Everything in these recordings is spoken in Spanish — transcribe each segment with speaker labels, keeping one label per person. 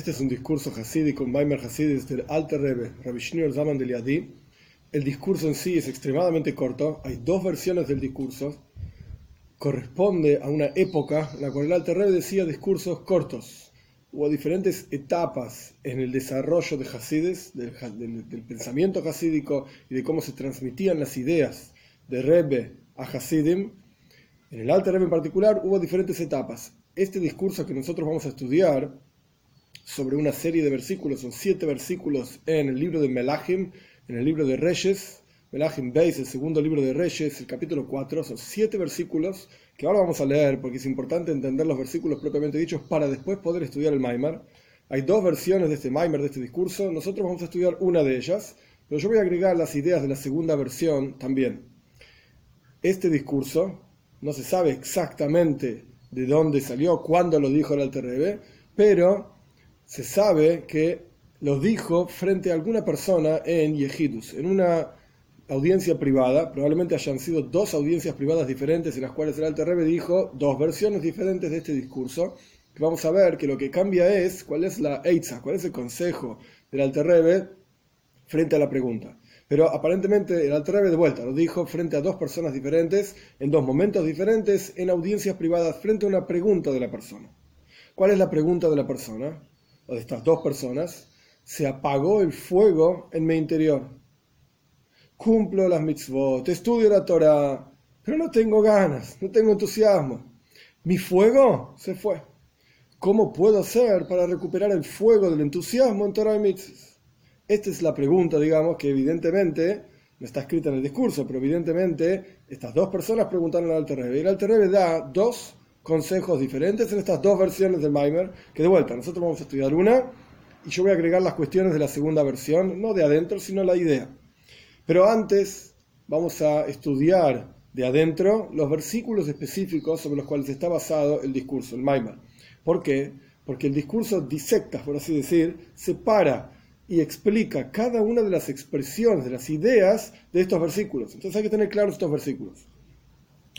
Speaker 1: Este es un discurso hasídico, Maimer Hasidis del Alter Rebbe, Rabbi Shneur Zaman de Liadi. El discurso en sí es extremadamente corto, hay dos versiones del discurso. Corresponde a una época en la cual el Alter Rebbe decía discursos cortos. Hubo diferentes etapas en el desarrollo de Hasides, del, del, pensamiento hasídico y de cómo se transmitían las ideas de Rebbe a Hasidim. En el Alter Rebbe en particular hubo diferentes etapas. Este discurso que nosotros vamos a estudiar sobre una serie de versículos, son siete versículos en el libro de Melachim, en el libro de Reyes, Melachim Beis, el segundo libro de Reyes, el capítulo 4, son siete versículos que ahora vamos a leer porque es importante entender los versículos propiamente dichos para después poder estudiar el Maimar. Hay dos versiones de este Maimar, de este discurso, nosotros vamos a estudiar una de ellas, pero yo voy a agregar las ideas de la segunda versión también. Este discurso no se sabe exactamente de dónde salió, cuándo lo dijo el Alter Rebbe, pero se sabe que lo dijo frente a alguna persona en Yehidus, en una audiencia privada, probablemente hayan sido dos audiencias privadas diferentes en las cuales el Alter Rebbe dijo dos versiones diferentes de este discurso, vamos a ver que lo que cambia es cuál es la Eitza, cuál es el consejo del Alter Rebbe frente a la pregunta. Pero aparentemente el Alter Rebbe de vuelta lo dijo frente a dos personas diferentes, en dos momentos diferentes, en audiencias privadas, frente a una pregunta de la persona. ¿Cuál es la pregunta de la persona? O de estas dos personas, se apagó el fuego en mi interior. Cumplo las mitzvot, estudio la Torah, pero no tengo ganas, no tengo entusiasmo. Mi fuego se fue. ¿Cómo puedo hacer para recuperar el fuego del entusiasmo en Torah y mitzvot? Esta es la pregunta, digamos, que evidentemente no está escrita en el discurso, pero evidentemente estas dos personas preguntaron al Alter Rebbe. Y el Alter Rebbe da dos consejos diferentes en estas dos versiones del Maimer, que de vuelta, nosotros vamos a estudiar una y yo voy a agregar las cuestiones de la segunda versión, no de adentro, sino la idea. Pero antes vamos a estudiar de adentro los versículos específicos sobre los cuales está basado el discurso, el Maimer. ¿Por qué? Porque el discurso disecta, por así decir, separa y explica cada una de las expresiones, de las ideas de estos versículos. Entonces hay que tener claros estos versículos.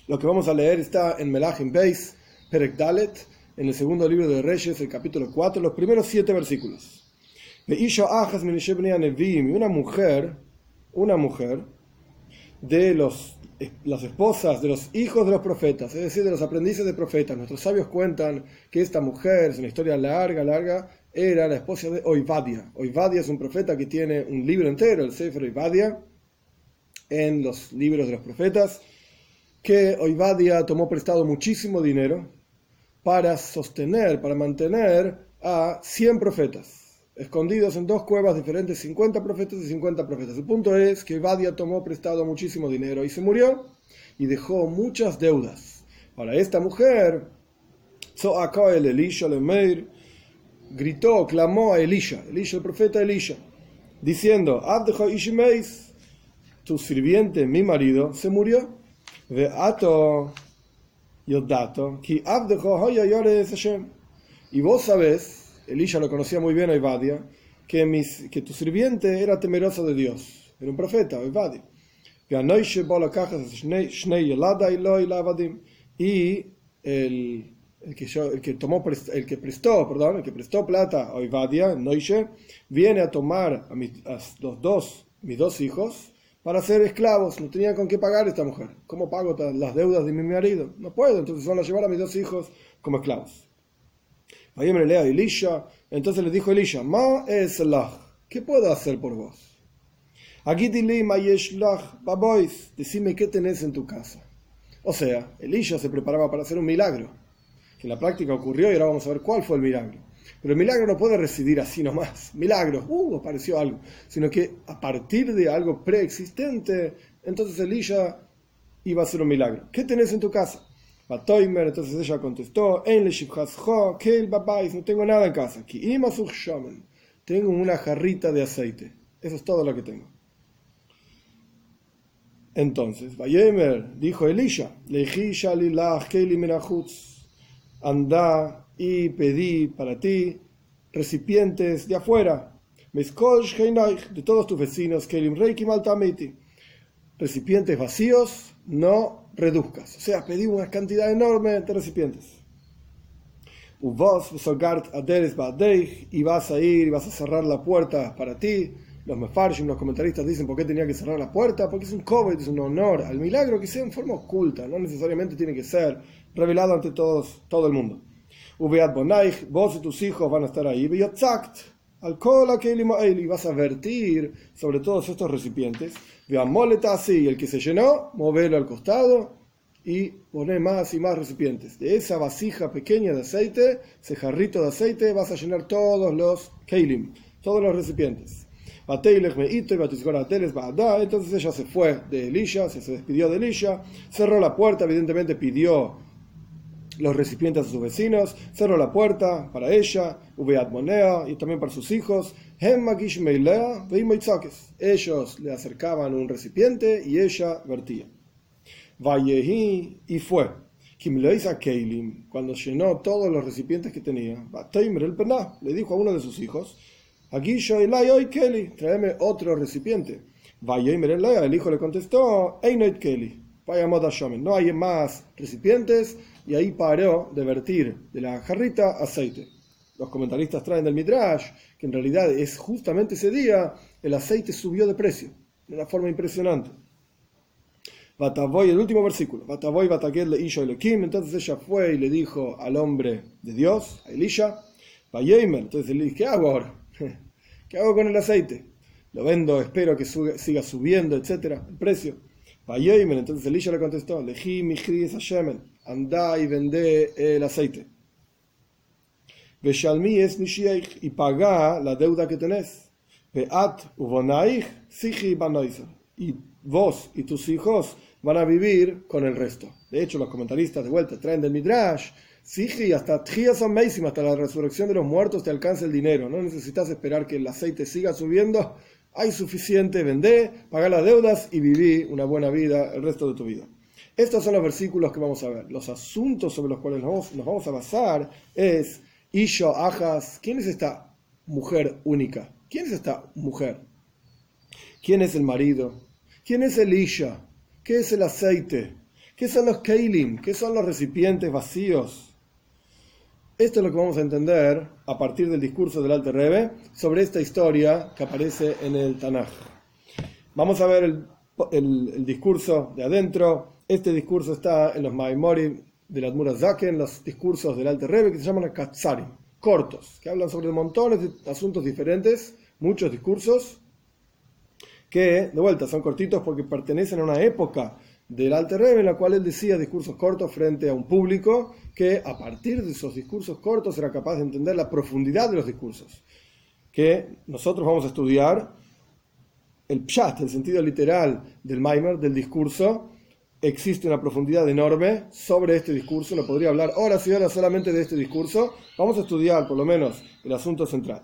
Speaker 1: Lo que vamos a leer está en Melachim Beis, Perek Dalet, en el segundo libro de Reyes, el capítulo 4, los primeros siete versículos. Una mujer, una mujer de los, las esposas de los hijos de los profetas, es decir, de los aprendices de profetas. Nuestros sabios cuentan que esta mujer, es una historia larga, larga, era la esposa de Oivadia. Oivadia es un profeta que tiene un libro entero, el Sefer Oivadia, en los libros de los profetas que Oivadia tomó prestado muchísimo dinero para sostener, para mantener a 100 profetas, escondidos en dos cuevas diferentes, 50 profetas y 50 profetas. El punto es que Oivadia tomó prestado muchísimo dinero y se murió y dejó muchas deudas. Ahora, esta mujer, el Elisha Lemeir, gritó, clamó a Elisha, Elisha, el profeta Elisha, diciendo, Abdejo Ishimeis, tu sirviente, mi marido, se murió y vos sabés, Elisha lo conocía muy bien a Ibadia, que, mis, que tu sirviente era temeroso de Dios, era un profeta, Ibadia. Y el, el, que yo, el que tomó el que prestó, perdón, el que prestó plata a Ibadia, Noishe, viene a tomar a, mis, a los dos, mis dos hijos, para ser esclavos. No tenía con qué pagar esta mujer. ¿Cómo pago las deudas de mi marido? No puedo, entonces van a llevar a mis dos hijos como esclavos. Ahí me lea Elisha. Entonces le dijo Elisha, Ma es ¿qué puedo hacer por vos? Decime qué tenés en tu casa. O sea, Elisha se preparaba para hacer un milagro, que en la práctica ocurrió y ahora vamos a ver cuál fue el milagro. Pero el milagro no puede residir así nomás. Milagros, uh, apareció algo. Sino que a partir de algo preexistente, entonces Elisha iba a hacer un milagro. ¿Qué tenés en tu casa? Batoimer, entonces ella contestó, no tengo nada en casa. Tengo una jarrita de aceite. Eso es todo lo que tengo. Entonces, Bayemer dijo Elisha, anda y pedí para ti recipientes de afuera, de todos tus vecinos, recipientes vacíos, no reduzcas. O sea, pedí una cantidad enorme de recipientes. Y vas a ir y vas a cerrar la puerta para ti. Los mefarshim, los comentaristas dicen por qué tenía que cerrar la puerta, porque es un covet, es un honor al milagro que sea en forma oculta, no necesariamente tiene que ser revelado ante todos, todo el mundo. Uveat Bonaich, vos y tus hijos van a estar ahí, al y vas a vertir sobre todos estos recipientes, moleta así, el que se llenó, moverlo al costado y poner más y más recipientes. De esa vasija pequeña de aceite, ese jarrito de aceite, vas a llenar todos los keilim, todos los recipientes. Entonces ella se fue de Elisha, se, despidió de Elisha, cerró la puerta, evidentemente pidió los recipientes a sus vecinos, cerró la puerta para ella, Monea y también para sus hijos. Ellos le acercaban un recipiente y ella vertía. y fue. Cuando llenó todos los recipientes que tenía, le dijo a uno de sus hijos, Aquí yo Kelly, tráeme otro recipiente. Vaya el hijo le contestó, Einoit Kelly, no hay más recipientes, y ahí paró de vertir de la jarrita aceite. Los comentaristas traen del Midrash que en realidad es justamente ese día el aceite subió de precio, de una forma impresionante. Batavoy, el último versículo. Batavoy, Bataquel, le Kim. Entonces ella fue y le dijo al hombre de Dios, a Elisha, entonces él le dijo, ¿qué hago ahora? ¿Qué hago con el aceite? Lo vendo, espero que siga subiendo, etcétera, el precio. Entonces Elisha le contestó, anda y vende el aceite. y paga la deuda que tenés. Y vos y tus hijos van a vivir con el resto. De hecho, los comentaristas de vuelta traen del Midrash Sí, hasta hasta la resurrección de los muertos te alcanza el dinero. No necesitas esperar que el aceite siga subiendo. Hay suficiente, vendé, paga las deudas y viví una buena vida el resto de tu vida. Estos son los versículos que vamos a ver. Los asuntos sobre los cuales nos vamos, a basar es Isho, Ajas. ¿Quién es esta mujer única? ¿Quién es esta mujer? ¿Quién es el marido? ¿Quién es el Isha? ¿Qué es el aceite? ¿Qué son los Keilim? ¿Qué son los recipientes vacíos? Esto es lo que vamos a entender a partir del discurso del Alte Rebbe sobre esta historia que aparece en el Tanaj. Vamos a ver el, discurso de adentro. Este discurso está en los Maimori de la Zaken, los discursos del Alte Rebbe que se llaman Katsarim, cortos, que hablan sobre montones de asuntos diferentes, muchos discursos, que de vuelta son cortitos porque pertenecen a una época del Alter Rebbe, en la cual él decía discursos cortos frente a un público que a partir de esos discursos cortos era capaz de entender la profundidad de los discursos. Que nosotros vamos a estudiar el pshat, el sentido literal del Maimer, del discurso. Existe una profundidad enorme sobre este discurso, no podría hablar horas y horas solamente de este discurso. Vamos a estudiar por lo menos el asunto central.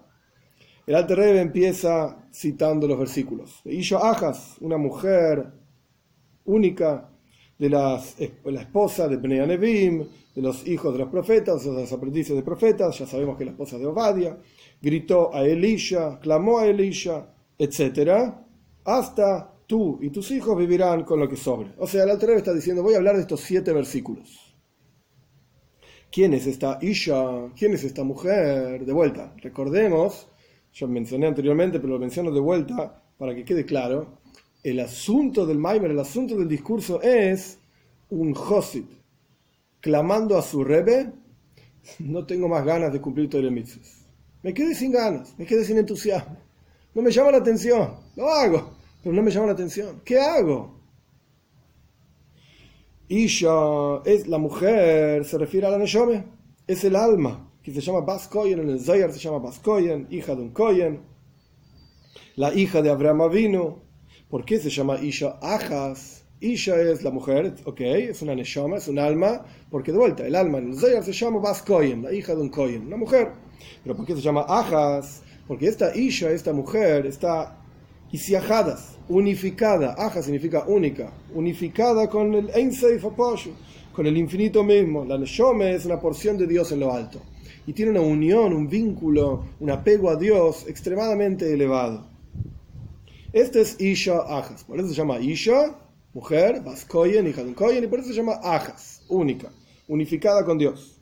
Speaker 1: El Alter Rebbe empieza citando los versículos. Isho Ajas, una mujer única de las, la esposa de Bnei de los hijos de los profetas, de los aprendices de profetas, ya sabemos que la esposa de Obadia, gritó a Elisha, clamó a Elisha, etc., hasta tú y tus hijos vivirán con lo que sobre. O sea, el Alter está diciendo, voy a hablar de estos siete versículos. ¿Quién es esta Isha? ¿Quién es esta mujer? De vuelta, recordemos, yo mencioné anteriormente, pero lo menciono de vuelta para que quede claro, el asunto del Maimer, el asunto del discurso es un Josid clamando a su Rebe, no tengo más ganas de cumplir todo el mitzvah. Me quedé sin ganas, me quedé sin entusiasmo. No me llama la atención, lo hago, pero no me llama la atención. ¿Qué hago? Isha es la mujer, se refiere a la Neshome, es el alma, que se llama Bas en el Zayar se llama Bas hija de un Koyen, la hija de Abraham Avinu, ¿Por qué se llama Isha Ajas? Isha es la mujer, ok, es una Neshama, es un alma, porque de vuelta, el alma en el Zayar se llama Bas Koyen, la hija de un Koyen, una mujer. Pero ¿por qué se llama Ajas? Porque esta Isha, esta mujer, está isiajadas, unificada. Aja significa única, unificada con el Ein Seif con el infinito mismo. La Neshome es una porción de Dios en lo alto. Y tiene una unión, un vínculo, un apego a Dios extremadamente elevado. Este es Isha Ajas. Por eso se llama Isha, mujer, Baskoyen, hija de un Koyen, y por eso se llama Ajas, única, unificada con Dios.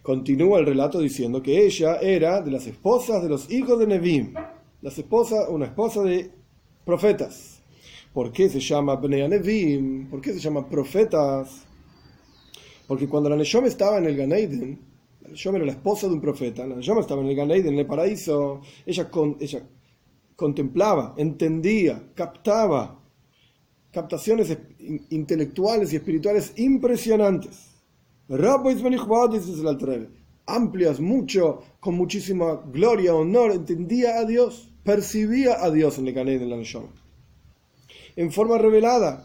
Speaker 1: Continúa el relato diciendo que ella era de las esposas de los hijos de Nevim, las esposas, una esposa de profetas. ¿Por qué se llama Bnei Nevim? ¿Por qué se llaman profetas? Porque cuando la Neshom estaba en el Ganeiden, la Neshom era la esposa de un profeta, la Neshom estaba en el Ganeiden, en el paraíso, ella, con, contemplaba, entendía, captaba captaciones intelectuales y espirituales impresionantes. Amplias, mucho, con muchísima gloria, honor, entendía a Dios, percibía a Dios en el Ganeiden, en la Neshom. En forma revelada,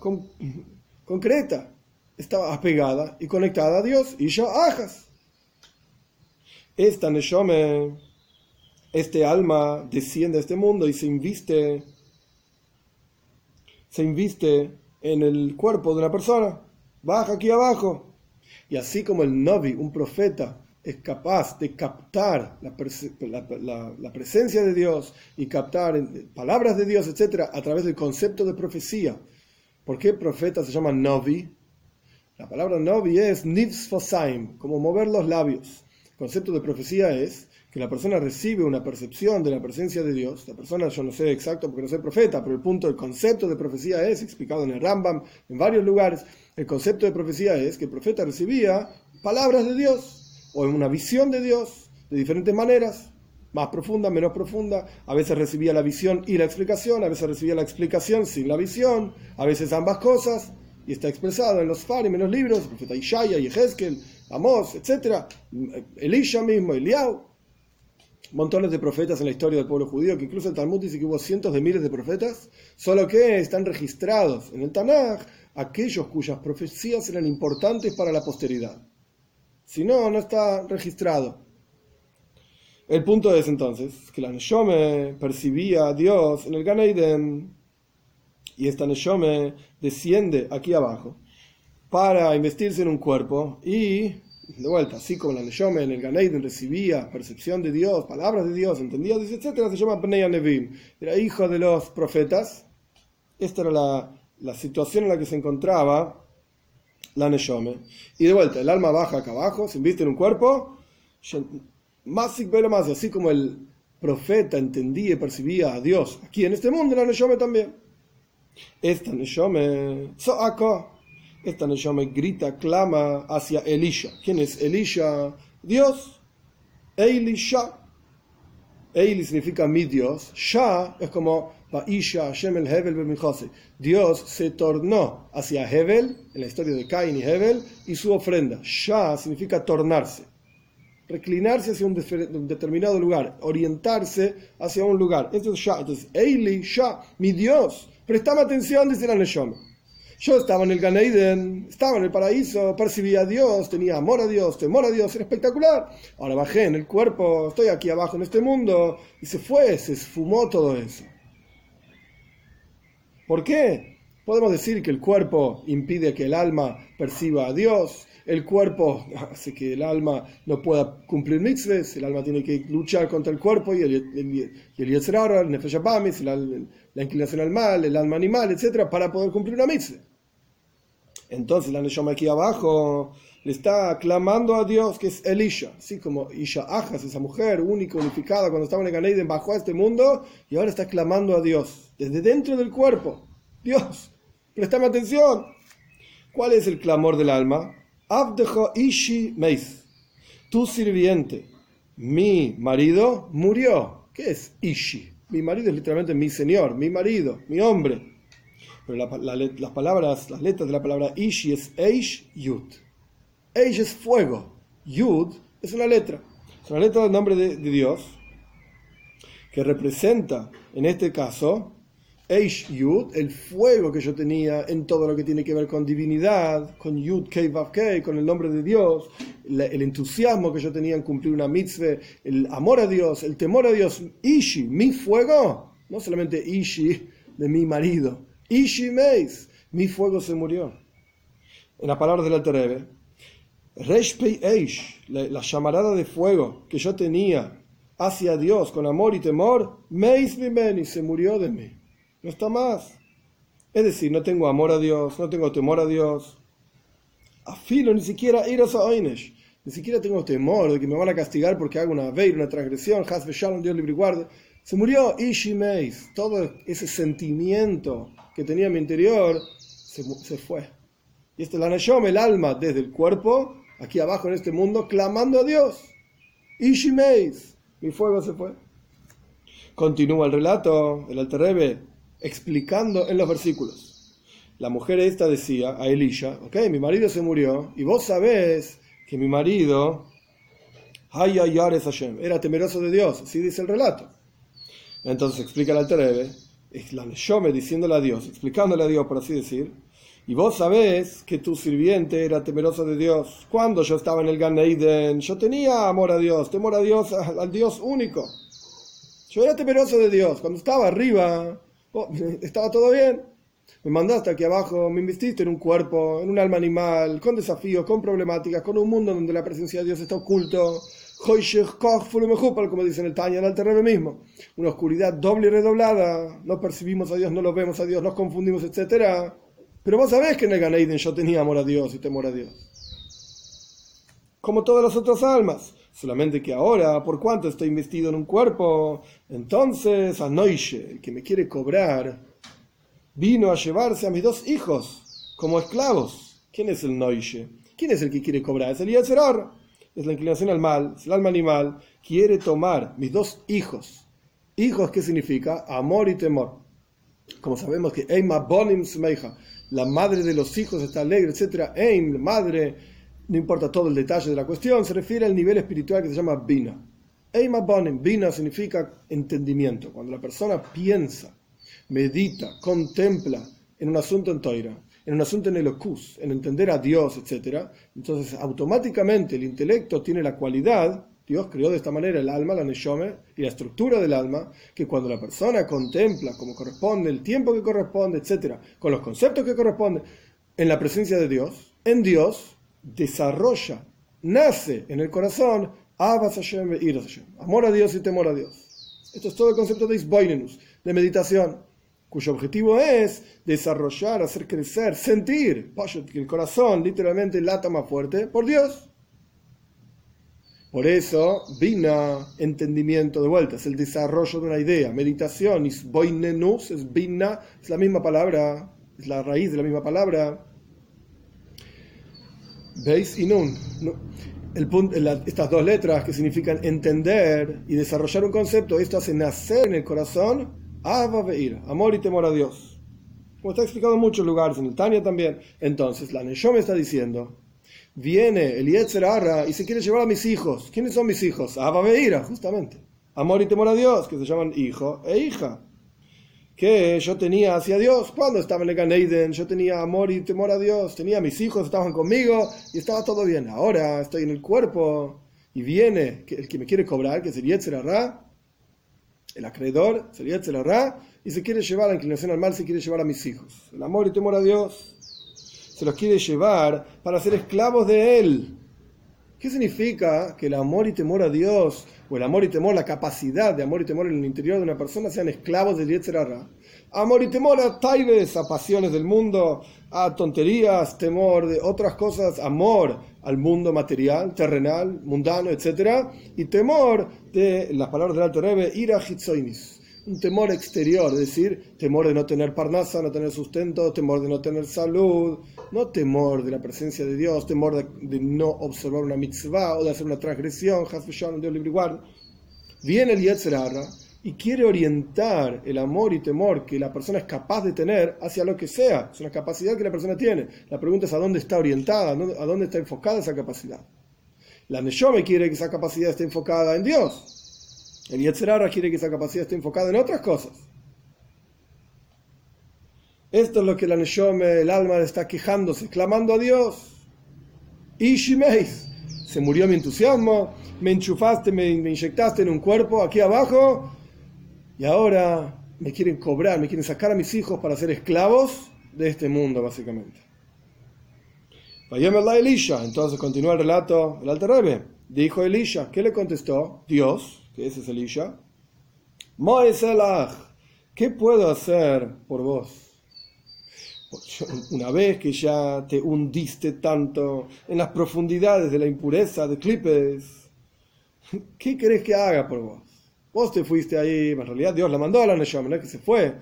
Speaker 1: concreta estaba apegada y conectada a Dios, y yo ajas. Esta Neshome, este alma desciende a este mundo y se inviste, se inviste en el cuerpo de una persona, baja aquí abajo. Y así como el Novi, un profeta, es capaz de captar la, presencia de Dios y captar palabras de Dios, etc., a través del concepto de profecía. ¿Por qué profeta se llama Novi? La palabra novi es nivsfosaim, como mover los labios. El concepto de profecía es que la persona recibe una percepción de la presencia de Dios. La persona, yo no sé exacto porque no soy profeta, pero el punto, el concepto de profecía es, explicado en el Rambam, en varios lugares, el concepto de profecía es que el profeta recibía palabras de Dios o una visión de Dios de diferentes maneras, más profunda, menos profunda. A veces recibía la visión y la explicación, a veces recibía la explicación sin la visión, a veces ambas cosas y está expresado en los Farim, en los libros, el profeta Ishaya, Yehezkel, Amos, etc. Elisha mismo, Eliau. Montones de profetas en la historia del pueblo judío, que incluso el Talmud dice que hubo cientos de miles de profetas, solo que están registrados en el Tanaj aquellos cuyas profecías eran importantes para la posteridad. Si no, no está registrado. El punto es entonces que la Neshome percibía a Dios en el Gan y esta Neshome desciende aquí abajo para investirse en un cuerpo y, de vuelta, así como la Neshome en el Ganeiden recibía percepción de Dios, palabras de Dios, entendía, etcétera, se llama Pnei Nevim, era hijo de los profetas. Esta era la, la situación en la que se encontraba la Neshome. Y de vuelta, el alma baja acá abajo, se inviste en un cuerpo, más más, así como el profeta entendía y percibía a Dios aquí en este mundo, la Neshome también. Esta Neshome, esta Neshome grita, clama hacia Elisha. ¿Quién es Elisha? Dios. Elisha. Eili significa mi Dios. Sha es como Dios se tornó hacia Hebel, en la historia de Cain y Hebel, y su ofrenda. Sha significa tornarse. Reclinarse hacia un, determinado lugar, orientarse hacia un lugar. Entonces, Shah, entonces, Eili, Shah, mi Dios, Prestame atención, dice la Neshama. Yo estaba en el Ganeiden, estaba en el paraíso, percibía a Dios, tenía amor a Dios, temor a Dios, era espectacular. Ahora bajé en el cuerpo, estoy aquí abajo en este mundo, y se fue, se esfumó todo eso. ¿Por qué? Podemos decir que el cuerpo impide que el alma perciba a Dios, el cuerpo hace que el alma no pueda cumplir mitzvahs, el alma tiene que luchar contra el cuerpo y el, el, el, el la inclinación al mal, el alma animal, etc., para poder cumplir una mitzvah. Entonces la Neshama aquí abajo le está clamando a Dios que es Elisha, así como Isha Ajas, esa mujer única, unificada, cuando estaba en el Ganeiden, bajó a este mundo y ahora está clamando a Dios, desde dentro del cuerpo. Dios, prestame atención. ¿Cuál es el clamor del alma? Abdejo Ishi Meis, tu sirviente, mi marido, murió. ¿Qué es Ishi? Mi marido es literalmente mi señor, mi marido, mi hombre. Pero las palabras, las letras de la palabra Ishi es Eish Yud. Eish es fuego. Yud es una letra. Es una letra del nombre de Dios que representa, en este caso, Eish Yud, el fuego que yo tenía en todo lo que tiene que ver con divinidad, con Yud Kei Vav Kei, con el nombre de Dios, el entusiasmo que yo tenía en cumplir una mitzvah, el amor a Dios, el temor a Dios. Ishi, mi fuego, no solamente Ishi de mi marido, Ishi Meis, mi fuego se murió. En las palabras del Alter Rebbe, Reshpei Eish, la llamarada de fuego que yo tenía hacia Dios con amor y temor, Meis mi se murió de mí no está más. Es decir, no tengo amor a Dios, no tengo temor a Dios. Afilo ni siquiera iras a Ni siquiera tengo temor de que me van a castigar porque hago una veira, una transgresión. Has Shalom, Dios libre y guarde. Se murió Ishimeis. Todo ese sentimiento que tenía en mi interior se, se fue. Y este la Neshom, el alma, desde el cuerpo, aquí abajo en este mundo, clamando a Dios. Ishimeis. Mi fuego se fue. Continúa el relato, el Alterrebe, explicando en los versículos. La mujer esta decía a Elisha, ok, mi marido se murió, y vos sabés que mi marido era temeroso de Dios, así dice el relato. Entonces explica el Alterebe, es la me diciéndole a Dios, explicándole a Dios, por así decir, y vos sabés que tu sirviente era temeroso de Dios. Cuando yo estaba en el Gan Eden, yo tenía amor a Dios, temor a Dios, al Dios único. Yo era temeroso de Dios. Cuando estaba arriba, oh, estaba todo bien. Me mandaste aquí abajo, me investiste en un cuerpo, en un alma animal, con desafíos, con problemáticas, con un mundo donde la presencia de Dios está oculto. Como dice en el Taña, el terreno mismo. Una oscuridad doble y redoblada. No percibimos a Dios, no lo vemos a Dios, nos confundimos, etc. Pero vos sabés que en el Ganeiden yo tenía amor a Dios y temor a Dios. Como todas las otras almas. Solamente que ahora, por cuanto estoy investido en un cuerpo, entonces Anoishe, el que me quiere cobrar, vino a llevarse a mis dos hijos como esclavos. ¿Quién es el Noishe? ¿Quién es el que quiere cobrar? Es el Yetzeror. Es la inclinación al mal, es el alma animal. Quiere tomar mis dos hijos. ¿Hijos qué significa? Amor y temor. Como sabemos que Eima Bonim Smeija, la madre de los hijos está alegre, etc. Eim, madre, no importa todo el detalle de la cuestión, se refiere al nivel espiritual que se llama Bina. Eima Bonim, Bina significa entendimiento. Cuando la persona piensa medita, contempla en un asunto en Toira, en un asunto en el Ocus, en entender a Dios, etc., entonces automáticamente el intelecto tiene la cualidad, Dios creó de esta manera el alma, la neshome, y la estructura del alma, que cuando la persona contempla como corresponde, el tiempo que corresponde, etc., con los conceptos que corresponden, en la presencia de Dios, en Dios, desarrolla, nace en el corazón, amor a Dios y temor a Dios. Esto es todo el concepto de Isboinenus, de meditación cuyo objetivo es desarrollar, hacer crecer, sentir, que el corazón literalmente lata más fuerte por Dios. Por eso, vina, entendimiento de vuelta, es el desarrollo de una idea. Meditación, isboinenus, es vina, es la misma palabra, es la raíz de la misma palabra. ¿Veis? Y nun. Punto, estas dos letras que significan entender y desarrollar un concepto, esto hace nacer en el corazón amor y temor a Dios. Como está explicado en muchos lugares, en el Tania también. Entonces, la me está diciendo, viene el Yetzer y se quiere llevar a mis hijos. ¿Quiénes son mis hijos? Abba justamente. Amor y temor a Dios, que se llaman hijo e hija. Que yo tenía hacia Dios cuando estaba en el Ganeiden, yo tenía amor y temor a Dios, tenía mis hijos, estaban conmigo y estaba todo bien. Ahora estoy en el cuerpo y viene el que me quiere cobrar, que es el Yetzer el acreedor sería Ra y se quiere llevar la inclinación al mal, se quiere llevar a mis hijos. El amor y temor a Dios se los quiere llevar para ser esclavos de Él. ¿Qué significa que el amor y temor a Dios, o el amor y temor, la capacidad de amor y temor en el interior de una persona sean esclavos del Ra? Amor y temor a taibes, a pasiones del mundo, a tonterías, temor de otras cosas, amor al mundo material, terrenal, mundano, etc. Y temor de, las palabras del Alto Rebbe, ira hitzoinis, un temor exterior, es decir, temor de no tener parnasa, no tener sustento, temor de no tener salud, no temor de la presencia de Dios, temor de, no observar una mitzvah o de hacer una transgresión, Dios libre Viene el Yetzerara y quiere orientar el amor y temor que la persona es capaz de tener hacia lo que sea. Es una capacidad que la persona tiene. La pregunta es a dónde está orientada, a dónde está enfocada esa capacidad. La Neshome quiere que esa capacidad esté enfocada en Dios. El Yetzerara quiere que esa capacidad esté enfocada en otras cosas. Esto es lo que la Neshome, el alma, está quejándose, clamando a Dios. Y Shimeis, se murió mi entusiasmo, me enchufaste, me inyectaste en un cuerpo aquí abajo y ahora me quieren cobrar, me quieren sacar a mis hijos para ser esclavos de este mundo, básicamente. Elisha, entonces continúa el relato, el Alter Rebbe. Dijo Elisha, ¿qué le contestó? Dios, que ese es Elisha. ¿qué puedo hacer por vos? Una vez que ya te hundiste tanto en las profundidades de la impureza de Clipes, ¿qué querés que haga por vos? Vos te fuiste ahí, en realidad Dios la mandó a la Neshama, no que se fue.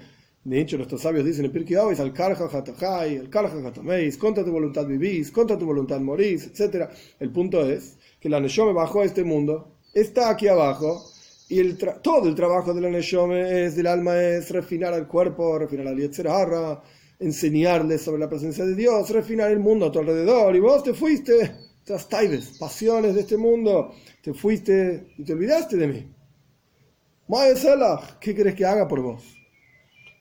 Speaker 1: De hecho, nuestros sabios dicen en Pirkei Avos, al Karja Hatajai, al Karja Hatameis, contra tu voluntad vivís, contra tu voluntad morís, etc. El punto es que la Neshome bajó a este mundo, está aquí abajo, y todo el trabajo de la Neshome es, del alma es refinar al cuerpo, refinar al Yetzerara, enseñarle sobre la presencia de Dios, refinar el mundo a tu alrededor, y vos te fuiste tras taibes, pasiones de este mundo, te fuiste y te olvidaste de mí. ¿qué crees que haga por vos?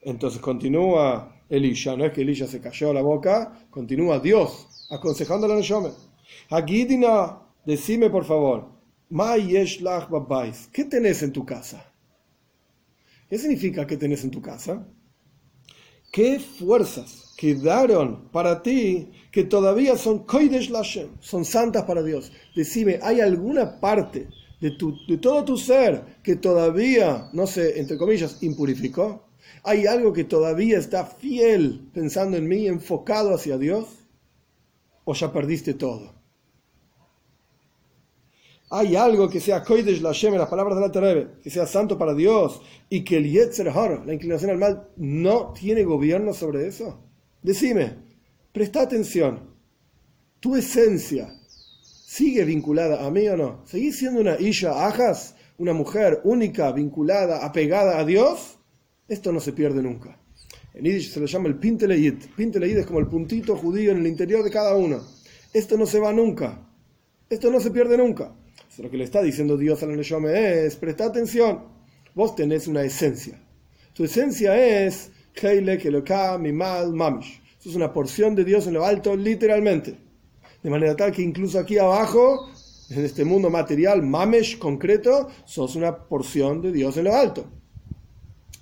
Speaker 1: Entonces continúa Elisha, no es que Elisha se cayó la boca, continúa Dios aconsejándole a Neshome. Hagidina, decime por favor, ¿qué tenés en tu casa? ¿Qué significa que tenés en tu casa? ¿Qué fuerzas quedaron para ti que todavía son Koidesh Lashem, son santas para Dios? Decime, ¿hay alguna parte de, de todo tu ser que todavía, no sé, entre comillas, impurificó? ¿Hay algo que todavía está fiel pensando en mí, enfocado hacia Dios? ¿O ya perdiste todo? ¿Hay algo que sea Koidesh Lashem, las palabras de la Terebe, que sea santo para Dios y que el Yetzer Har, la inclinación al mal, no tiene gobierno sobre eso? Decime, presta atención. Tu esencia sigue vinculada a mí o no? ¿Seguís siendo una Isha Ajas, una mujer única, vinculada, apegada a Dios? Esto no se pierde nunca. En Yiddish se le llama el Pinteleid. Pinteleid es como el puntito judío en el interior de cada uno. Esto no se va nunca. Esto no se pierde nunca. Lo que le está diciendo Dios a la Neshome es, presta atención, vos tenés una esencia. Tu esencia es Heile mi mal Mamish. es una porción de Dios en lo alto, literalmente. De manera tal que incluso aquí abajo, en este mundo material, Mamesh concreto, sos una porción de Dios en lo alto.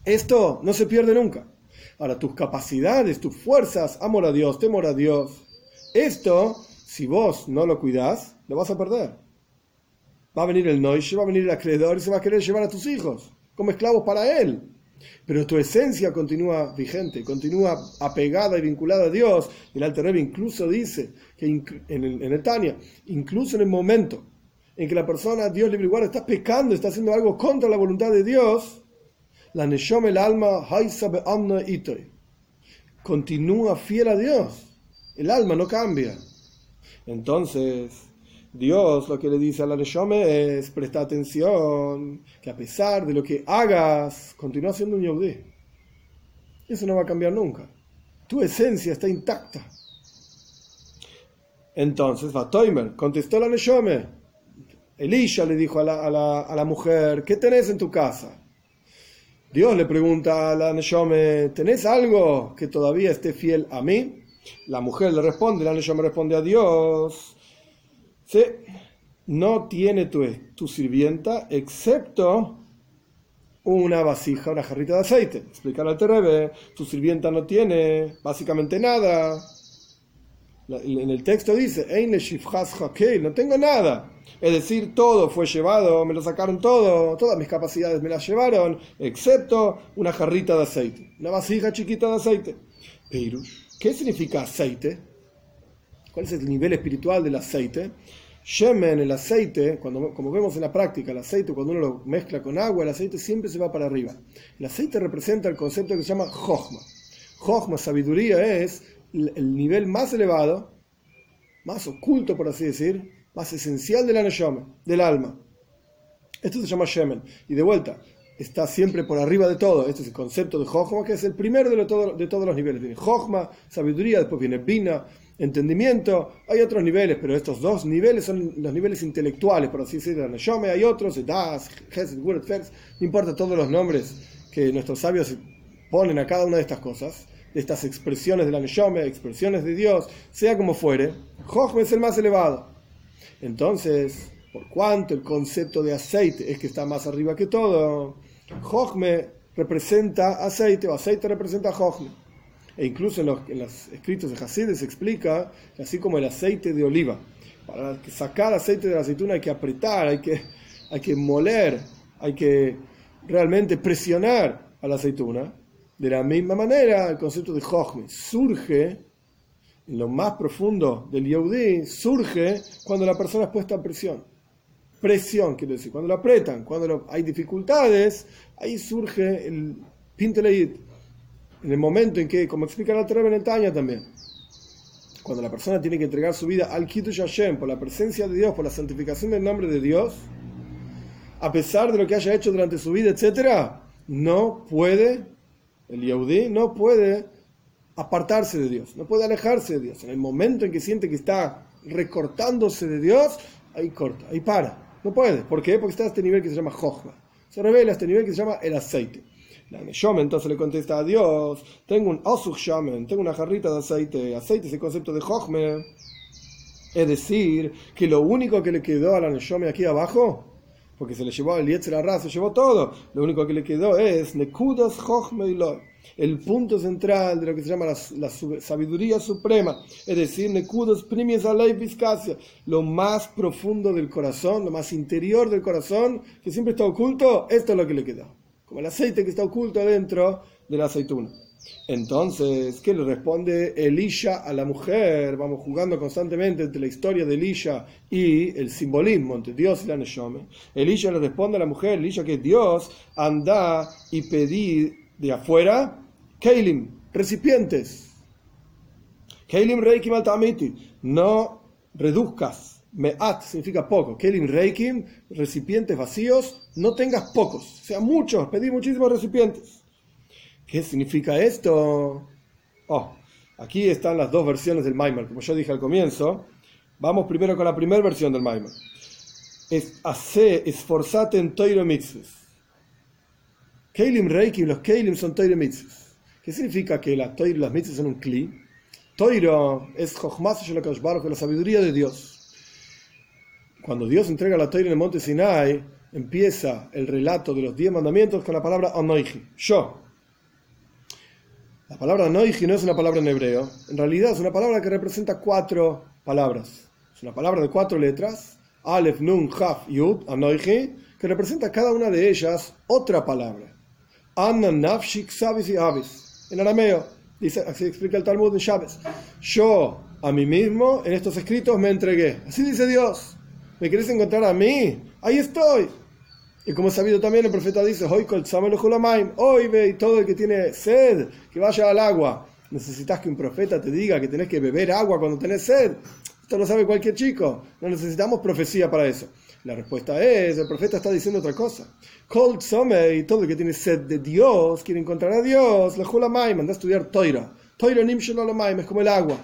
Speaker 1: Esto no se pierde nunca. Ahora, tus capacidades, tus fuerzas, amor a Dios, temor a Dios, esto, si vos no lo cuidás, lo vas a perder. Va a venir el Noiche, va a venir el acreedor y se va a querer llevar a tus hijos como esclavos para él. Pero tu esencia continúa vigente, continúa apegada y vinculada a Dios. El Alter Rebbe incluso dice que en el, en incluso en el momento en que la persona, Dios libre igual, está pecando, está haciendo algo contra la voluntad de Dios, la Neshom el alma continúa fiel a Dios. El alma no cambia. Entonces, Dios lo que le dice a la Neshome es, presta atención, que a pesar de lo que hagas, continúa siendo un Yehudi. Eso no va a cambiar nunca. Tu esencia está intacta. Entonces, Vatoimer contestó la Neshome. Elisha le dijo a la, a, la, a la mujer, ¿qué tenés en tu casa? Dios le pregunta a la Neshome, ¿tenés algo que todavía esté fiel a mí? La mujer le responde, la Neshome responde a Dios, sí, no tiene tu, tu sirvienta excepto una vasija, una jarrita de aceite. Explica al Terebe, tu sirvienta no tiene básicamente nada. En el texto dice, no tengo nada. Es decir, todo fue llevado, me lo sacaron todo, todas mis capacidades me las llevaron, excepto una jarrita de aceite, una vasija chiquita de aceite. Pero, ¿qué significa aceite? ¿Cuál es el nivel espiritual del aceite? Shemen, el aceite, cuando, como vemos en la práctica, el aceite cuando uno lo mezcla con agua, el aceite siempre se va para arriba. El aceite representa el concepto que se llama Jochma. Jochma, sabiduría, es el nivel más elevado, más oculto, por así decir, más esencial de la del alma. Esto se llama Shemen. Y de vuelta, está siempre por arriba de todo. Este es el concepto de Jochma, que es el primero de, de todos los niveles. Viene Jochma, sabiduría, después viene Bina, entendimiento. Hay otros niveles, pero estos dos niveles son los niveles intelectuales, por así decirlo, Neshome. Hay otros, Das, Hesed, Word, no importa todos los nombres que nuestros sabios ponen a cada una de estas cosas, de estas expresiones de la Neshome, expresiones de Dios, sea como fuere, Jochma es el más elevado. Entonces, por cuanto el concepto de aceite es que está más arriba que todo, Jochme representa aceite o aceite representa Jochme. E incluso en los, escritos de Hasid se explica así como el aceite de oliva, para sacar aceite de la aceituna hay que apretar, hay que, hay que moler, hay que realmente presionar a la aceituna. De la misma manera, el concepto de Jochme surge en lo más profundo del Yehudi, surge cuando la persona es puesta en presión. Presión, quiero decir, cuando lo apretan, cuando hay dificultades, ahí surge el Pinteleit. En el momento en que, como explica la Torah en el Taña también, cuando la persona tiene que entregar su vida al Kiddush Hashem por la presencia de Dios, por la santificación del nombre de Dios, a pesar de lo que haya hecho durante su vida, etc., no puede, el Yehudi no puede apartarse de Dios, no puede alejarse de Dios. En el momento en que siente que está recortándose de Dios, ahí corta, ahí para. No puede. ¿Por qué? Porque está a este nivel que se llama Jochma. Se revela a este nivel que se llama el aceite. La Neshome entonces le contesta a Dios, tengo un Osuk Shaman, tengo una jarrita de aceite. Aceite es el concepto de Jochme. Es decir, que lo único que le quedó a la Neshome aquí abajo porque se le llevó el Yetzer se llevó todo. Lo único que le quedó es Nekudas el punto central de lo que se llama la, sabiduría suprema, es decir, Nekudas Primis Alei Viscasia, lo más profundo del corazón, lo más interior del corazón, que siempre está oculto, esto es lo que le quedó. Como el aceite que está oculto dentro de la aceituna. Entonces, ¿qué le responde Elisha a la mujer? Vamos jugando constantemente entre la historia de Elisha y el simbolismo entre Dios y la Neshome. Elisha le responde a la mujer, Elisha que Dios anda y pedí de afuera, Keilim, recipientes. Keilim Reikim Altamiti, no reduzcas. Me'at significa poco. Kelim Reikim, recipientes vacíos, no tengas pocos. O sea, muchos, pedí muchísimos recipientes. ¿Qué significa esto? Oh, aquí están las dos versiones del Maimar, como yo dije al comienzo. Vamos primero con la primera versión del Maimar. Es hace, esforzate en Toiro Mitzvahs. Keilim Reiki, los Keilim son Toiro Mitzvahs. ¿Qué significa que las, toiro, las mitzvahs son un Kli? Toiro es Jochmas la sabiduría de Dios. Cuando Dios entrega la Toiro en el monte Sinai, empieza el relato de los diez mandamientos con la palabra Anoiji, yo. La palabra noiji no es una palabra en hebreo, en realidad es una palabra que representa cuatro palabras. Es una palabra de cuatro letras, Aleph, Nun, Haf, Yud, Anoiji, que representa cada una de ellas otra palabra. Anna, Nafshik, Sabis y Avis. En arameo, dice, así explica el Talmud en Shabes. Yo a mí mismo en estos escritos me entregué. Así dice Dios. ¿Me querés encontrar a mí? Ahí estoy. Y como sabido también, el profeta dice, hoy ve y todo el que tiene sed, que vaya al agua. Necesitas que un profeta te diga que tenés que beber agua cuando tenés sed. Esto lo sabe cualquier chico. No necesitamos profecía para eso. La respuesta es, el profeta está diciendo otra cosa. Cold y todo el que tiene sed de Dios, quiere encontrar a Dios. La Julamaim, anda a estudiar Toira. Toira Nimshon es como el agua.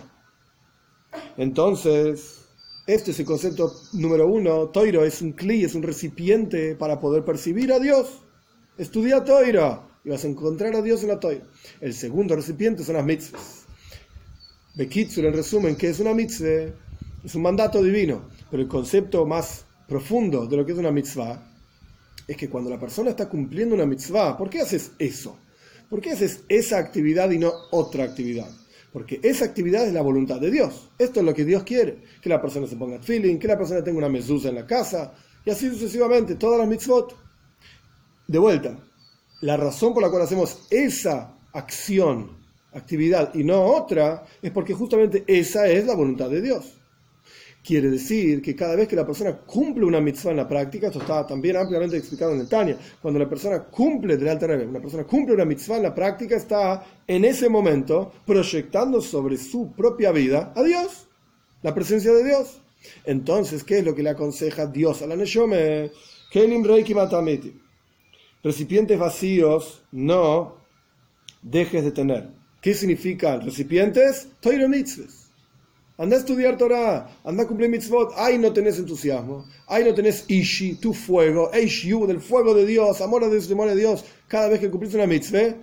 Speaker 1: Entonces, este es el concepto número uno. Toiro es un cli, es un recipiente para poder percibir a Dios. Estudia Toiro y vas a encontrar a Dios en la Toiro. El segundo recipiente son las mitzvahs. Bekitsur, en resumen, ¿qué es una mitzvah? Es un mandato divino. Pero el concepto más profundo de lo que es una mitzvah es que cuando la persona está cumpliendo una mitzvah, ¿por qué haces eso? ¿Por qué haces esa actividad y no otra actividad? Porque esa actividad es la voluntad de Dios. Esto es lo que Dios quiere. Que la persona se ponga feeling, que la persona tenga una mesusa en la casa, y así sucesivamente, todas las mitzvot. De vuelta, la razón por la cual hacemos esa acción, actividad, y no otra, es porque justamente esa es la voluntad de Dios. Quiere decir que cada vez que la persona cumple una mitzvah en la práctica, esto está también ampliamente explicado en el Tania, cuando la persona cumple del alter una persona cumple una mitzvah en la práctica, está en ese momento proyectando sobre su propia vida a Dios, la presencia de Dios. Entonces, ¿qué es lo que le aconseja Dios a la? Kelim Reiki Matamiti. Recipientes vacíos no dejes de tener. ¿Qué significan recipientes? Toiro mitzvahs Anda a estudiar Torah, anda a cumplir mitzvot. Ahí no tenés entusiasmo, ahí no tenés ishi, tu fuego, eishu, del fuego de Dios, amor a Dios, amor a Dios. Cada vez que cumplís una mitzvah,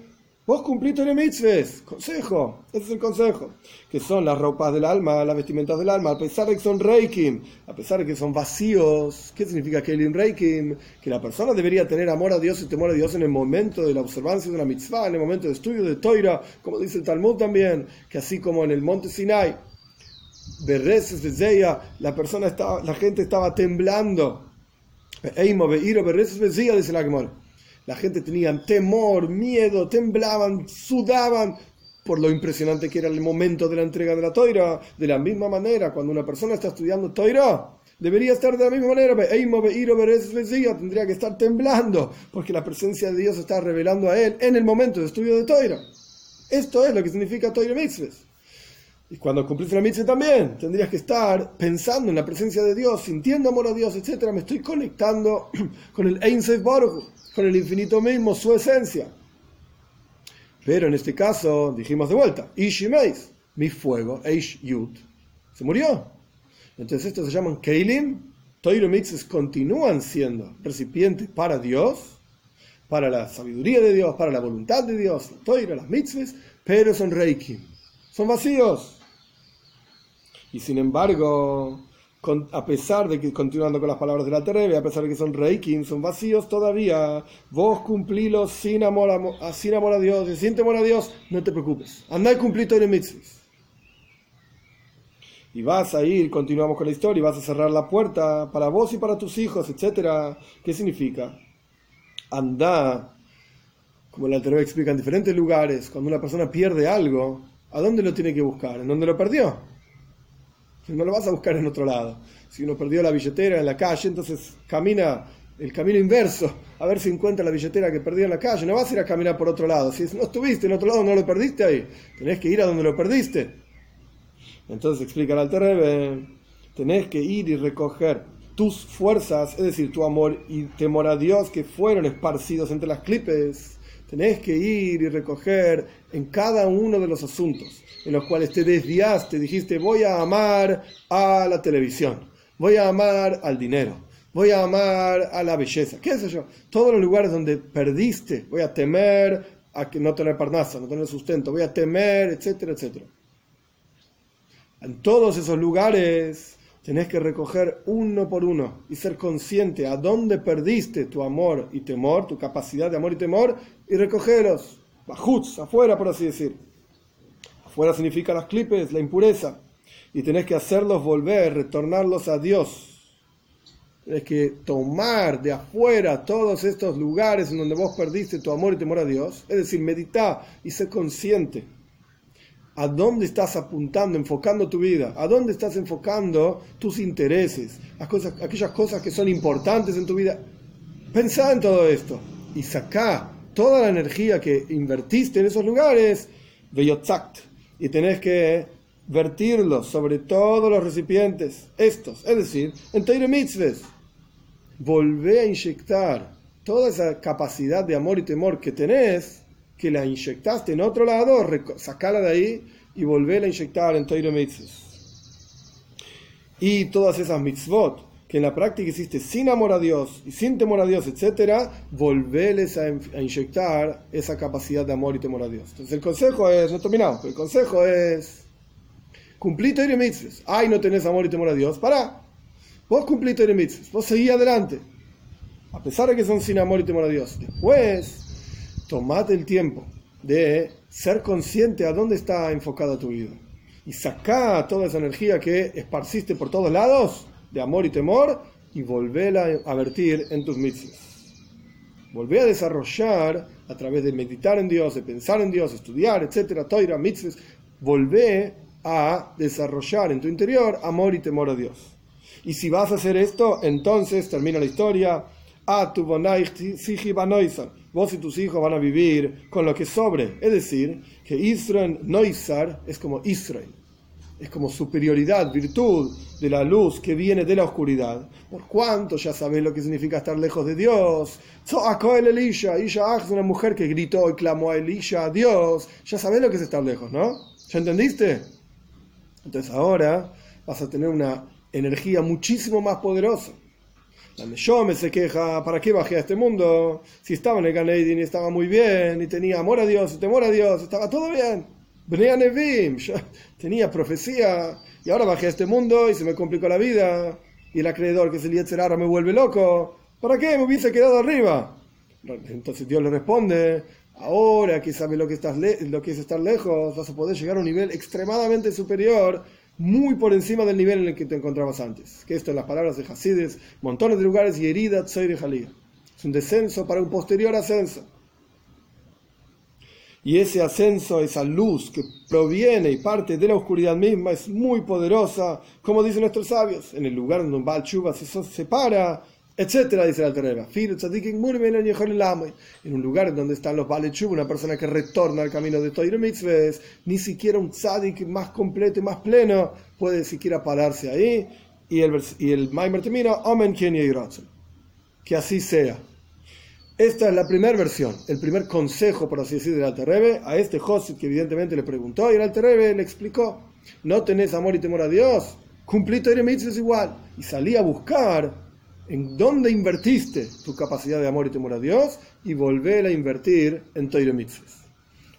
Speaker 1: vos cumplís Torah mitzvahs. Consejo, ese es el consejo. Que son las ropas del alma, las vestimentas del alma, a pesar de que son reikim, a pesar de que son vacíos. ¿Qué significa kelim reikim? Que la persona debería tener amor a Dios y temor a Dios en el momento de la observancia de una mitzvah, en el momento de estudio de Torah, como dice el Talmud también, que así como en el monte Sinai la persona estaba, la gente estaba temblando. dice la La gente tenía temor, miedo, temblaban, sudaban por lo impresionante que era el momento de la entrega de la toira. De la misma manera, cuando una persona está estudiando toira, debería estar de la misma manera. Tendría que estar temblando, porque la presencia de Dios está revelando a él en el momento de estudio de toira. Esto es lo que significa toira mitzvah. Y cuando cumplís la mitzvah también, tendrías que estar pensando en la presencia de Dios, sintiendo amor a Dios, etc. Me estoy conectando con el Ein Baruch, con el infinito mismo, su esencia. Pero en este caso, dijimos de vuelta, Ishimeis, mi fuego, Eish Yud, se murió. Entonces estos se llaman Keilim, Toiro Mitzvahs continúan siendo recipientes para Dios, para la sabiduría de Dios, para la voluntad de Dios, la Toira, las mitzvahs, pero son Reiki, son vacíos. Y sin embargo, a pesar de que, continuando con las palabras de la Terebe, a pesar de que son reiki, son vacíos todavía, vos cumplilos sin amor a, sin amor a Dios, y sin temor a Dios, no te preocupes. Andá y cumplí todo el Y vas a ir, continuamos con la historia, y vas a cerrar la puerta para vos y para tus hijos, etc. ¿Qué significa? Anda, como la Terebe explica en diferentes lugares, cuando una persona pierde algo, ¿a dónde lo tiene que buscar? ¿En dónde lo perdió? No lo vas a buscar en otro lado. Si uno perdió la billetera en la calle, entonces camina el camino inverso a ver si encuentra la billetera que perdió en la calle. No vas a ir a caminar por otro lado. Si no estuviste en otro lado, no lo perdiste ahí. Tenés que ir a donde lo perdiste. Entonces explica el Alter tenés que ir y recoger tus fuerzas, es decir, tu amor y temor a Dios que fueron esparcidos entre las clipes. Tenés que ir y recoger en cada uno de los asuntos en los cuales te desviaste, dijiste voy a amar a la televisión, voy a amar al dinero, voy a amar a la belleza, qué sé yo, todos los lugares donde perdiste, voy a temer a que no tener parnasa, no tener sustento, voy a temer, etcétera, etcétera. En todos esos lugares tenés que recoger uno por uno y ser consciente a dónde perdiste tu amor y temor, tu capacidad de amor y temor, y recogerlos, bajuts, afuera, por así decir. Fuera significa las clipes, la impureza. Y tenés que hacerlos volver, retornarlos a Dios. Tienes que tomar de afuera todos estos lugares en donde vos perdiste tu amor y temor a Dios. Es decir, meditar y ser consciente. ¿A dónde estás apuntando, enfocando tu vida? ¿A dónde estás enfocando tus intereses? Las cosas, aquellas cosas que son importantes en tu vida. Pensá en todo esto y sacá toda la energía que invertiste en esos lugares de Yotzakt, y tenés que vertirlo sobre todos los recipientes, estos, es decir, en Teire Mitzvahs. Volvé a inyectar toda esa capacidad de amor y temor que tenés, que la inyectaste en otro lado, sacala de ahí y volver a inyectar en Teire Mitzvahs. Y todas esas mitzvot que en la práctica hiciste sin amor a Dios y sin temor a Dios, etc., volverles a, inyectar esa capacidad de amor y temor a Dios. Entonces el consejo es, no terminamos, el consejo es cumplir y mitzvahs. Ay, no tenés amor y temor a Dios, para. Vos cumplí y mitzvahs, vos seguí adelante. A pesar de que son sin amor y temor a Dios. Después, tomate el tiempo de ser consciente a dónde está enfocada tu vida. Y saca toda esa energía que esparciste por todos lados de amor y temor y volver a vertir en tus mitzvahs. Volver a desarrollar a través de meditar en Dios, de pensar en Dios, estudiar, etcétera, toira, mitzvahs, volver a desarrollar en tu interior amor y temor a Dios. Y si vas a hacer esto, entonces termina la historia. A tu Vos y tus hijos van a vivir con lo que sobre. Es decir, que Israel Noizar es como Israel es como superioridad, virtud de la luz que viene de la oscuridad. Por cuanto ya sabes lo que significa estar lejos de Dios. el Elisha, Isha es una mujer que gritó y clamó a Elisha, a Dios. Ya sabes lo que es estar lejos, ¿no? ¿Ya entendiste? Entonces ahora vas a tener una energía muchísimo más poderosa. La yo me se queja, ¿para qué bajé a este mundo? Si estaba en el Ganedin y estaba muy bien, y tenía amor a Dios y temor a Dios, estaba todo bien. Yo tenía profecía y ahora bajé a este mundo y se me complicó la vida y el acreedor que es el Yetzer ahora me vuelve loco. ¿Para qué me hubiese quedado arriba? Entonces Dios le responde, ahora que sabes lo que, es estar lejos, vas a poder llegar a un nivel extremadamente superior, muy por encima del nivel en el que te encontrabas antes. Que esto en las palabras de Hasides, montones de lugares y heridas, soy de Jalía. es un descenso para un posterior ascenso. Y ese ascenso, esa luz que proviene y parte de la oscuridad misma es muy poderosa, como dicen nuestros sabios, en el lugar donde un Baal Chuba se separa, etcétera, dice la Tereba. En un lugar donde están los Baal Chuba, una persona que retorna al camino de Toiro ni siquiera un tzadik más completo y más pleno puede siquiera pararse ahí. Y el, y el Maimer termina, Omen Que así sea. Esta es la primera versión, el primer consejo, por así decir, del Alter a este José que evidentemente le preguntó y el Alter le explicó, no tenés amor y temor a Dios, cumplí Torah es igual. Y salí a buscar en dónde invertiste tu capacidad de amor y temor a Dios y volver a invertir en Torah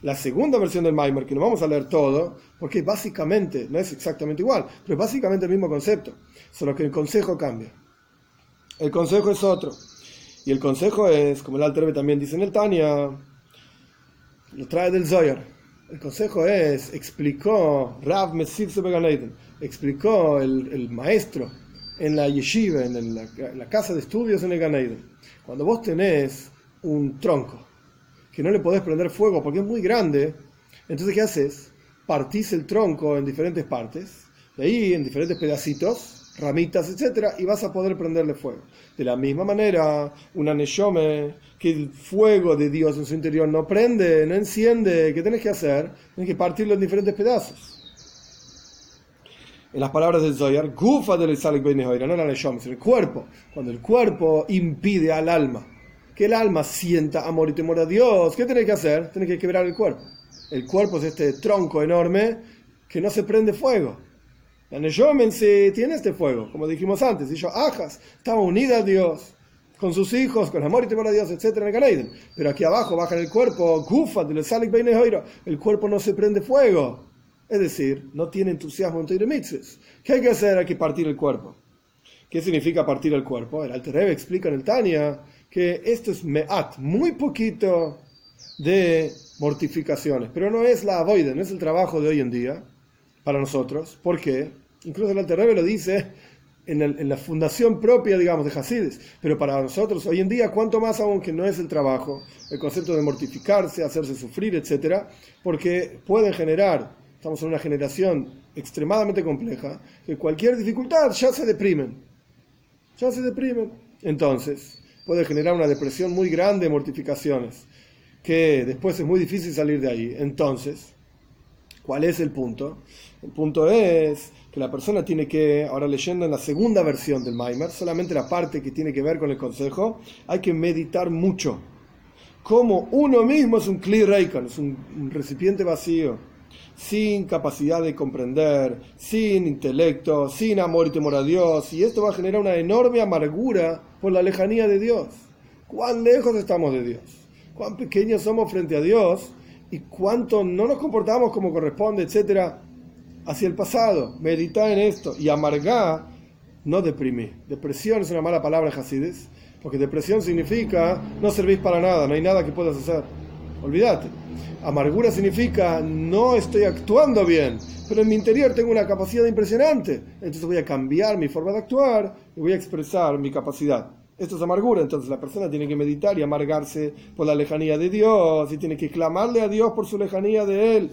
Speaker 1: La segunda versión del Maimer, que no vamos a leer todo, porque básicamente, no es exactamente igual, pero es básicamente el mismo concepto, solo que el consejo cambia. El consejo es otro. Y el consejo es, como el Alterbe también dice en el Tania, lo trae del Zoyar. El consejo es, explicó Rav Mesir explicó el, maestro en la yeshiva, en la, casa de estudios en el Ganeiden. Cuando vos tenés un tronco que no le podés prender fuego porque es muy grande, entonces ¿qué haces? Partís el tronco en diferentes partes, de ahí en diferentes pedacitos, ramitas, etcétera, y vas a poder prenderle fuego. De la misma manera, una neshome que el fuego de Dios en su interior no prende, no enciende, ¿qué tienes que hacer? Tienes que partirlo en diferentes pedazos. En las palabras del Zoyar, gufa del no la neshome, el cuerpo. Cuando el cuerpo impide al alma que el alma sienta amor y temor a Dios, ¿qué tienes que hacer? Tienes que quebrar el cuerpo. El cuerpo es este tronco enorme que no se prende fuego la Neyomen se tiene este fuego, como dijimos antes, y yo, Ajas, estaba unida a Dios, con sus hijos, con amor y temor a Dios, etc. en el Pero aquí abajo baja el cuerpo, Gufa, de Salik el cuerpo no se prende fuego. Es decir, no tiene entusiasmo en Teiremitzes. ¿Qué hay que hacer? Hay que partir el cuerpo. ¿Qué significa partir el cuerpo? El Alter explica en el Tania que esto es meat, muy poquito de mortificaciones, pero no es la avoide, no es el trabajo de hoy en día para nosotros. ¿Por qué? Incluso el Alter lo dice en, la fundación propia, digamos, de Hasides. Pero para nosotros, hoy en día, cuánto más aún que no es el trabajo, el concepto de mortificarse, hacerse sufrir, etcétera, porque pueden generar, estamos en una generación extremadamente compleja, que cualquier dificultad ya se deprimen. Ya se deprimen. Entonces, puede generar una depresión muy grande, mortificaciones, que después es muy difícil salir de ahí. Entonces, ¿cuál es el punto? El punto es que la persona tiene que, ahora leyendo en la segunda versión del Maimer, solamente la parte que tiene que ver con el consejo, hay que meditar mucho. Como uno mismo es un clear reikon, es un, recipiente vacío, sin capacidad de comprender, sin intelecto, sin amor y temor a Dios, y esto va a generar una enorme amargura por la lejanía de Dios. ¿Cuán lejos estamos de Dios? ¿Cuán pequeños somos frente a Dios? ¿Y cuánto no nos comportamos como corresponde, etcétera? hacia el pasado, medita en esto y amarga, no deprimir. Depresión es una mala palabra Hasides, porque depresión significa no servís para nada, no hay nada que puedas hacer. Olvídate. Amargura significa no estoy actuando bien, pero en mi interior tengo una capacidad impresionante. Entonces voy a cambiar mi forma de actuar y voy a expresar mi capacidad. Esto es amargura, entonces la persona tiene que meditar y amargarse por la lejanía de Dios y tiene que clamarle a Dios por su lejanía de Él.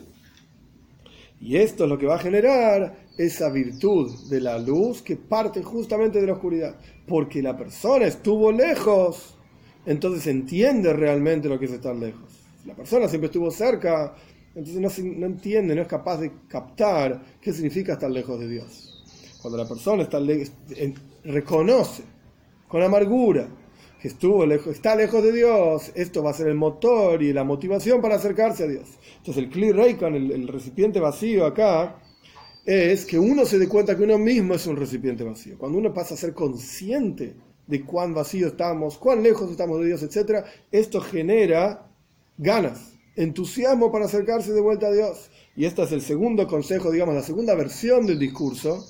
Speaker 1: Y esto es lo que va a generar esa virtud de la luz que parte justamente de la oscuridad. Porque la persona estuvo lejos, entonces entiende realmente lo que es estar lejos. la persona siempre estuvo cerca, entonces no, no entiende, no es capaz de captar qué significa estar lejos de Dios. Cuando la persona está reconoce con amargura que estuvo lejos, está lejos de Dios, esto va a ser el motor y la motivación para acercarse a Dios. Entonces el clear Reikon, el, el recipiente vacío acá, es que uno se dé cuenta que uno mismo es un recipiente vacío. Cuando uno pasa a ser consciente de cuán vacío estamos, cuán lejos estamos de Dios, etc., esto genera ganas, entusiasmo para acercarse de vuelta a Dios. Y este es el segundo consejo, digamos, la segunda versión del discurso,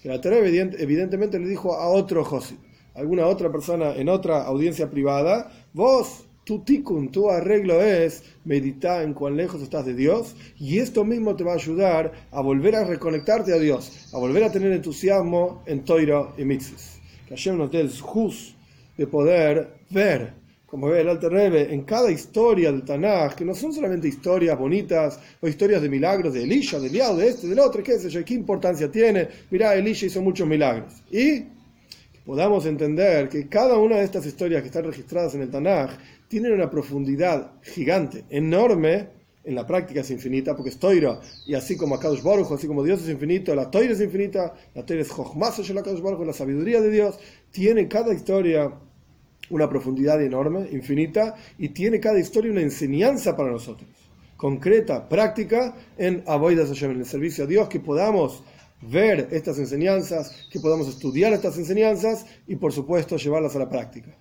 Speaker 1: que la Torah evidentemente le dijo a otro José alguna otra persona en otra audiencia privada, vos, tu tikkun, tu arreglo es meditar en cuán lejos estás de Dios y esto mismo te va a ayudar a volver a reconectarte a Dios, a volver a tener entusiasmo en Toiro y Mitzvahs. Que Hashem nos dé el de poder ver como ve el Alter Rebbe, en cada historia del Tanaj, que no son solamente historias bonitas o historias de milagros de Elisha, de Eliao, de este, del otro, qué sé yo, qué importancia tiene. Mirá, Elisha hizo muchos milagros. Y podamos entender que cada una de estas historias que están registradas en el Tanaj tienen una profundidad gigante, enorme, en la práctica es infinita, porque es toira, y así como Akadosh Baruch, así como Dios es infinito, la toira es infinita, la toira es Jochmas, la sabiduría de Dios, tiene cada historia una profundidad enorme, infinita, y tiene cada historia una enseñanza para nosotros, concreta, práctica, en Avoidas Hashem, en el servicio a Dios, que podamos ver estas enseñanzas, que podamos estudiar estas enseñanzas y por supuesto llevarlas a la práctica.